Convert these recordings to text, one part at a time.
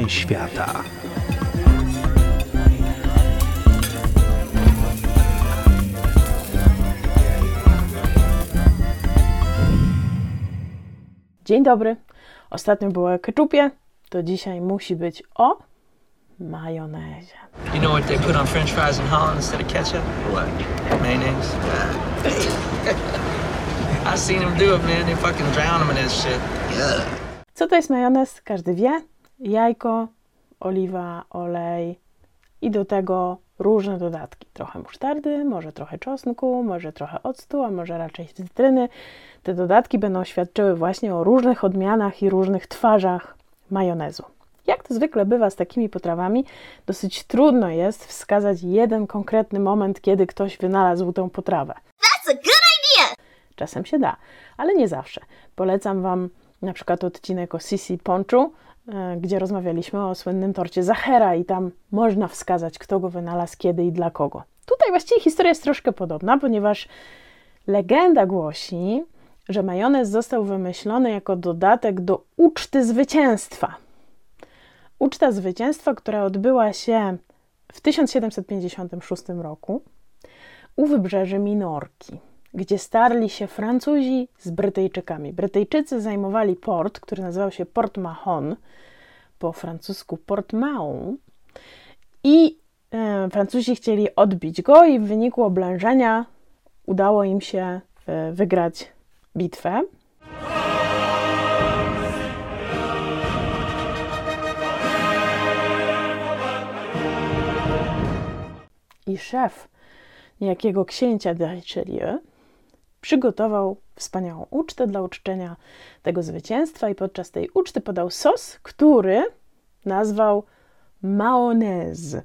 Kuchnie świata. Dzień dobry. Ostatnio było o ketchupie, to dzisiaj musi być o majonezie. You know what they put on french fries in Holland instead of ketchup? What? Mayonnaise. I seen them do it, man. They fucking drown them in that shit. Yeah. Co to jest majonez? Każdy wie. Jajko, oliwa, olej i do tego różne dodatki. Trochę musztardy, może trochę czosnku, może trochę octu, a może raczej cytryny. Te dodatki będą świadczyły właśnie o różnych odmianach i różnych twarzach majonezu. Jak to zwykle bywa z takimi potrawami, dosyć trudno jest wskazać jeden konkretny moment, kiedy ktoś wynalazł tę potrawę. That's a good idea! Czasem się da, ale nie zawsze. Polecam Wam na przykład odcinek o Sisi Ponchu, gdzie rozmawialiśmy o słynnym torcie Zachera i tam można wskazać, kto go wynalazł, kiedy i dla kogo. Tutaj właściwie historia jest troszkę podobna, ponieważ legenda głosi, że majonez został wymyślony jako dodatek do uczty zwycięstwa. Uczta zwycięstwa, która odbyła się w 1756 roku u wybrzeży Minorki, gdzie starli się Francuzi z Brytyjczykami. Brytyjczycy zajmowali port, który nazywał się Port Mahon, po francusku Port Mahon, i e, Francuzi chcieli odbić go, i w wyniku oblężenia udało im się e, wygrać bitwę. I szef niejakiego księcia Richelieu przygotował wspaniałą ucztę dla uczczenia tego zwycięstwa i podczas tej uczty podał sos, który nazwał mayonnaise.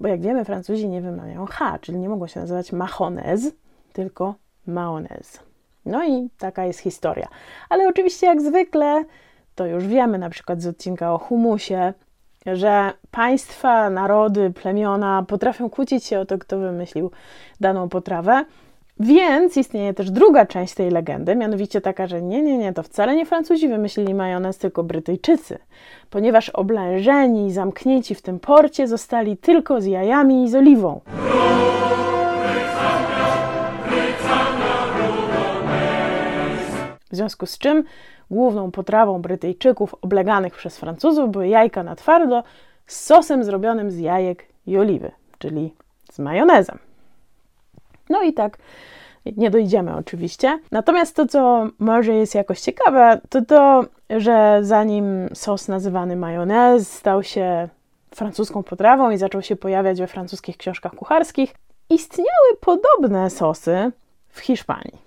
Bo jak wiemy, Francuzi nie wymawiają H, czyli nie mogło się nazywać mahonez, tylko mayonnaise. No i taka jest historia. Ale oczywiście, jak zwykle, to już wiemy na przykład z odcinka o humusie, że państwa, narody, plemiona potrafią kłócić się o to, kto wymyślił daną potrawę. Więc istnieje też druga część tej legendy, mianowicie taka, że nie, nie, nie, to wcale nie Francuzi wymyślili majonez, tylko Brytyjczycy, ponieważ oblężeni i zamknięci w tym porcie zostali tylko z jajami i z oliwą. W związku z czym główną potrawą Brytyjczyków obleganych przez Francuzów były jajka na twardo z sosem zrobionym z jajek i oliwy, czyli z majonezem. No i tak nie dojdziemy oczywiście. Natomiast to, co może jest jakoś ciekawe, to to, że zanim sos nazywany majonez stał się francuską potrawą i zaczął się pojawiać we francuskich książkach kucharskich, istniały podobne sosy w Hiszpanii.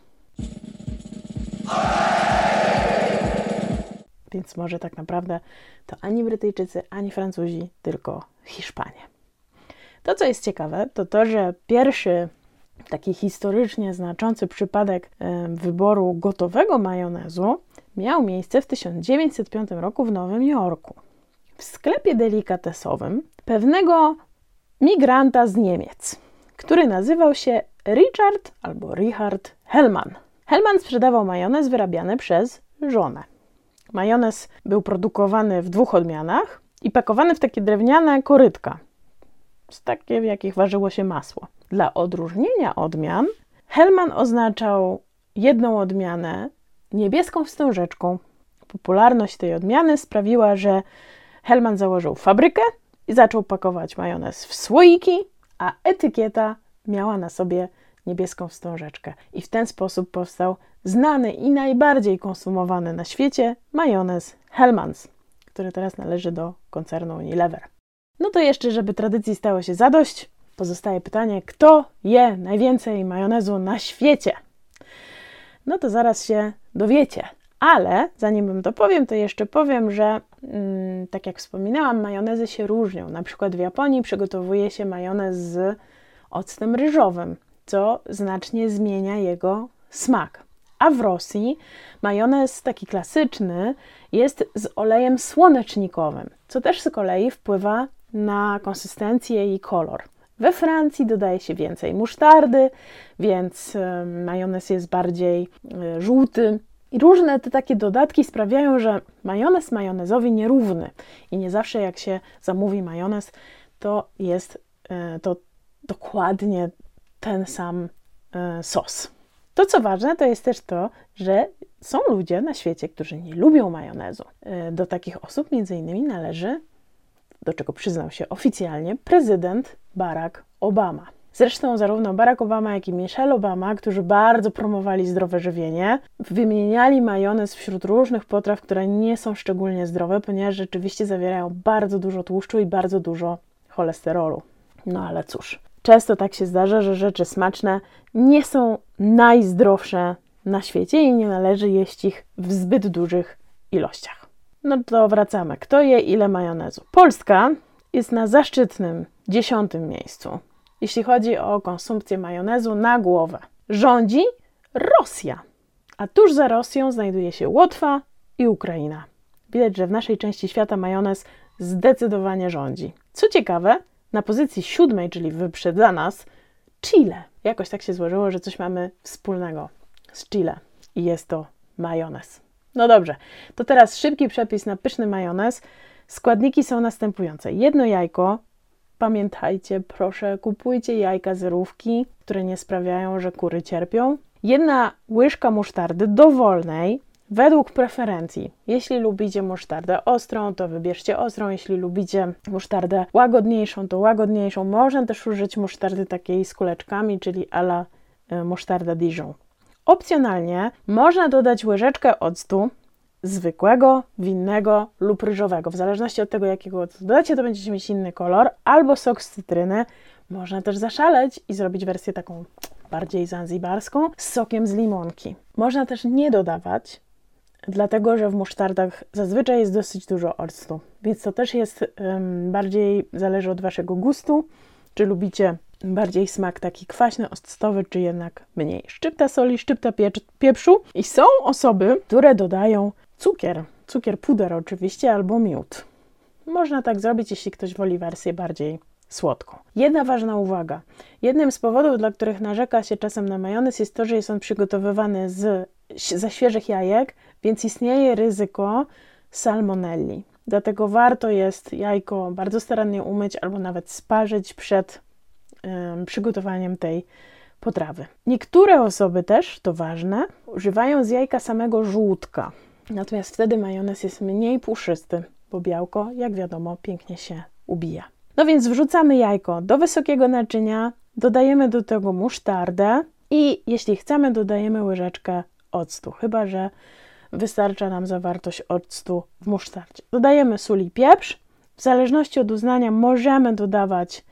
Więc może tak naprawdę to ani Brytyjczycy, ani Francuzi, tylko Hiszpanie. To, co jest ciekawe, to to, że pierwszy taki historycznie znaczący przypadek wyboru gotowego majonezu miał miejsce w 1905 roku w Nowym Jorku. W sklepie delikatesowym pewnego migranta z Niemiec, który nazywał się Richard albo Richard Hellman. Hellman sprzedawał majonez wyrabiany przez żonę. Majonez był produkowany w dwóch odmianach i pakowany w takie drewniane korytka, takie w jakich ważyło się masło. Dla odróżnienia odmian Hellman oznaczał jedną odmianę niebieską wstążeczką. Popularność tej odmiany sprawiła, że Hellman założył fabrykę i zaczął pakować majonez w słoiki, a etykieta miała na sobie niebieską wstążeczkę. I w ten sposób powstał znany i najbardziej konsumowany na świecie majonez Hellmann's, który teraz należy do koncernu Unilever. No to jeszcze, żeby tradycji stało się zadość, pozostaje pytanie, kto je najwięcej majonezu na świecie? No to zaraz się dowiecie. Ale zanim bym to powiem, to jeszcze powiem, że mm, tak jak wspominałam, majonezy się różnią. Na przykład w Japonii przygotowuje się majonez z octem ryżowym, co znacznie zmienia jego smak. A w Rosji majonez taki klasyczny jest z olejem słonecznikowym, co też z kolei wpływa na konsystencję i kolor. We Francji dodaje się więcej musztardy, więc majonez jest bardziej e, żółty I różne te takie dodatki sprawiają, że majonez majonezowi nierówny. I nie zawsze jak się zamówi majonez, to jest e, to dokładnie ten sam e, sos. To co ważne, to jest też to, że są ludzie na świecie, którzy nie lubią majonezu. Do takich osób między innymi należy, do czego przyznał się oficjalnie, prezydent Barack Obama. Zresztą zarówno Barack Obama, jak i Michelle Obama, którzy bardzo promowali zdrowe żywienie, wymieniali majonez wśród różnych potraw, które nie są szczególnie zdrowe, ponieważ rzeczywiście zawierają bardzo dużo tłuszczu i bardzo dużo cholesterolu. No ale cóż, często tak się zdarza, że rzeczy smaczne nie są najzdrowsze na świecie i nie należy jeść ich w zbyt dużych ilościach. No to wracamy. Kto je ile majonezu? Polska jest na zaszczytnym dziesiątym miejscu, jeśli chodzi o konsumpcję majonezu na głowę. Rządzi Rosja, a tuż za Rosją znajduje się Łotwa i Ukraina. Widać, że w naszej części świata majonez zdecydowanie rządzi. Co ciekawe, na pozycji siódmej, czyli wyprzedza nas, Chile. Jakoś tak się złożyło, że coś mamy wspólnego z Chile i jest to majonez. No dobrze, to teraz szybki przepis na pyszny majonez. Składniki są następujące: jedno jajko. Pamiętajcie, proszę, kupujcie jajka zerówki, które nie sprawiają, że kury cierpią. Jedna łyżka musztardy dowolnej, według preferencji. Jeśli lubicie musztardę ostrą, to wybierzcie ostrą. Jeśli lubicie musztardę łagodniejszą, to łagodniejszą. Można też użyć musztardy takiej z kuleczkami, czyli ala y, musztarda Dijon. Opcjonalnie można dodać łyżeczkę octu zwykłego, winnego lub ryżowego. W zależności od tego, jakiego octu dodacie, to będziecie mieć inny kolor, albo sok z cytryny. Można też zaszaleć i zrobić wersję taką bardziej zanzibarską z sokiem z limonki. Można też nie dodawać, dlatego że w musztardach zazwyczaj jest dosyć dużo octu, więc to też jest um, bardziej zależy od waszego gustu, czy lubicie bardziej smak taki kwaśny, octowy, czy jednak mniej. Szczypta soli, szczypta pieprzu. I są osoby, które dodają cukier, cukier puder oczywiście, albo miód. Można tak zrobić, jeśli ktoś woli wersję bardziej słodką. Jedna ważna uwaga. Jednym z powodów, dla których narzeka się czasem na majonez, jest to, że jest on przygotowywany z, ze świeżych jajek, więc istnieje ryzyko salmonelli. Dlatego warto jest jajko bardzo starannie umyć albo nawet sparzyć przed przygotowaniem tej potrawy. Niektóre osoby też, to ważne, używają z jajka samego żółtka. Natomiast wtedy majonez jest mniej puszysty, bo białko, jak wiadomo, pięknie się ubija. No więc wrzucamy jajko do wysokiego naczynia, dodajemy do tego musztardę i jeśli chcemy, dodajemy łyżeczkę octu, chyba że wystarcza nam zawartość octu w musztardzie. Dodajemy sól i pieprz. W zależności od uznania możemy dodawać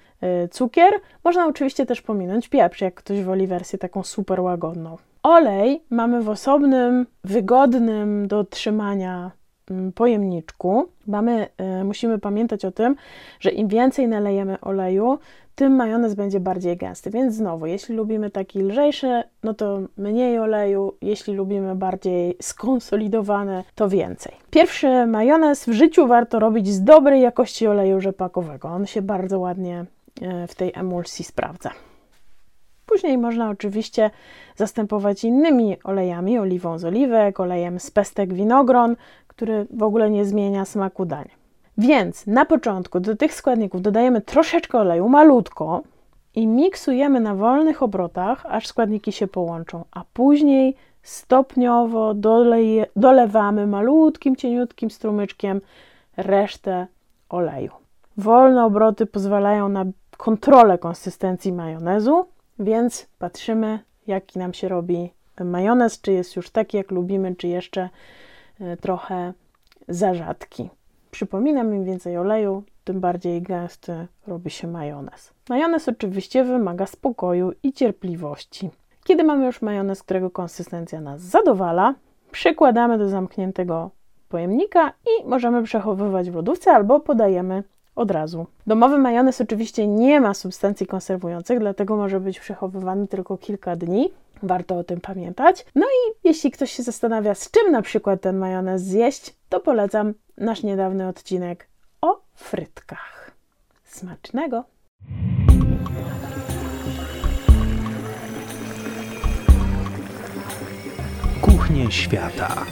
cukier. Można oczywiście też pominąć pieprz, jak ktoś woli wersję taką super łagodną. Olej mamy w osobnym, wygodnym do trzymania mm, pojemniczku. Mamy, y, musimy pamiętać o tym, że im więcej nalejemy oleju, tym majonez będzie bardziej gęsty. Więc znowu, jeśli lubimy taki lżejszy, no to mniej oleju, jeśli lubimy bardziej skonsolidowany, to więcej. Pierwszy majonez w życiu warto robić z dobrej jakości oleju rzepakowego. On się bardzo ładnie w tej emulsji sprawdza. Później można oczywiście zastępować innymi olejami, oliwą z oliwek, olejem z pestek winogron, który w ogóle nie zmienia smaku dań. Więc na początku do tych składników dodajemy troszeczkę oleju, malutko, i miksujemy na wolnych obrotach, aż składniki się połączą, a później stopniowo doleje, dolewamy malutkim, cieniutkim strumyczkiem resztę oleju. Wolne obroty pozwalają na kontrolę konsystencji majonezu, więc patrzymy, jaki nam się robi majonez, czy jest już taki, jak lubimy, czy jeszcze e, trochę za rzadki. Przypominam, im więcej oleju, tym bardziej gęsty robi się majonez. Majonez oczywiście wymaga spokoju i cierpliwości. Kiedy mamy już majonez, którego konsystencja nas zadowala, przykładamy do zamkniętego pojemnika i możemy przechowywać w lodówce albo podajemy od razu. Domowy majonez oczywiście nie ma substancji konserwujących, dlatego może być przechowywany tylko kilka dni. Warto o tym pamiętać. No i jeśli ktoś się zastanawia, z czym na przykład ten majonez zjeść, to polecam nasz niedawny odcinek o frytkach. Smacznego! kuchnię świata.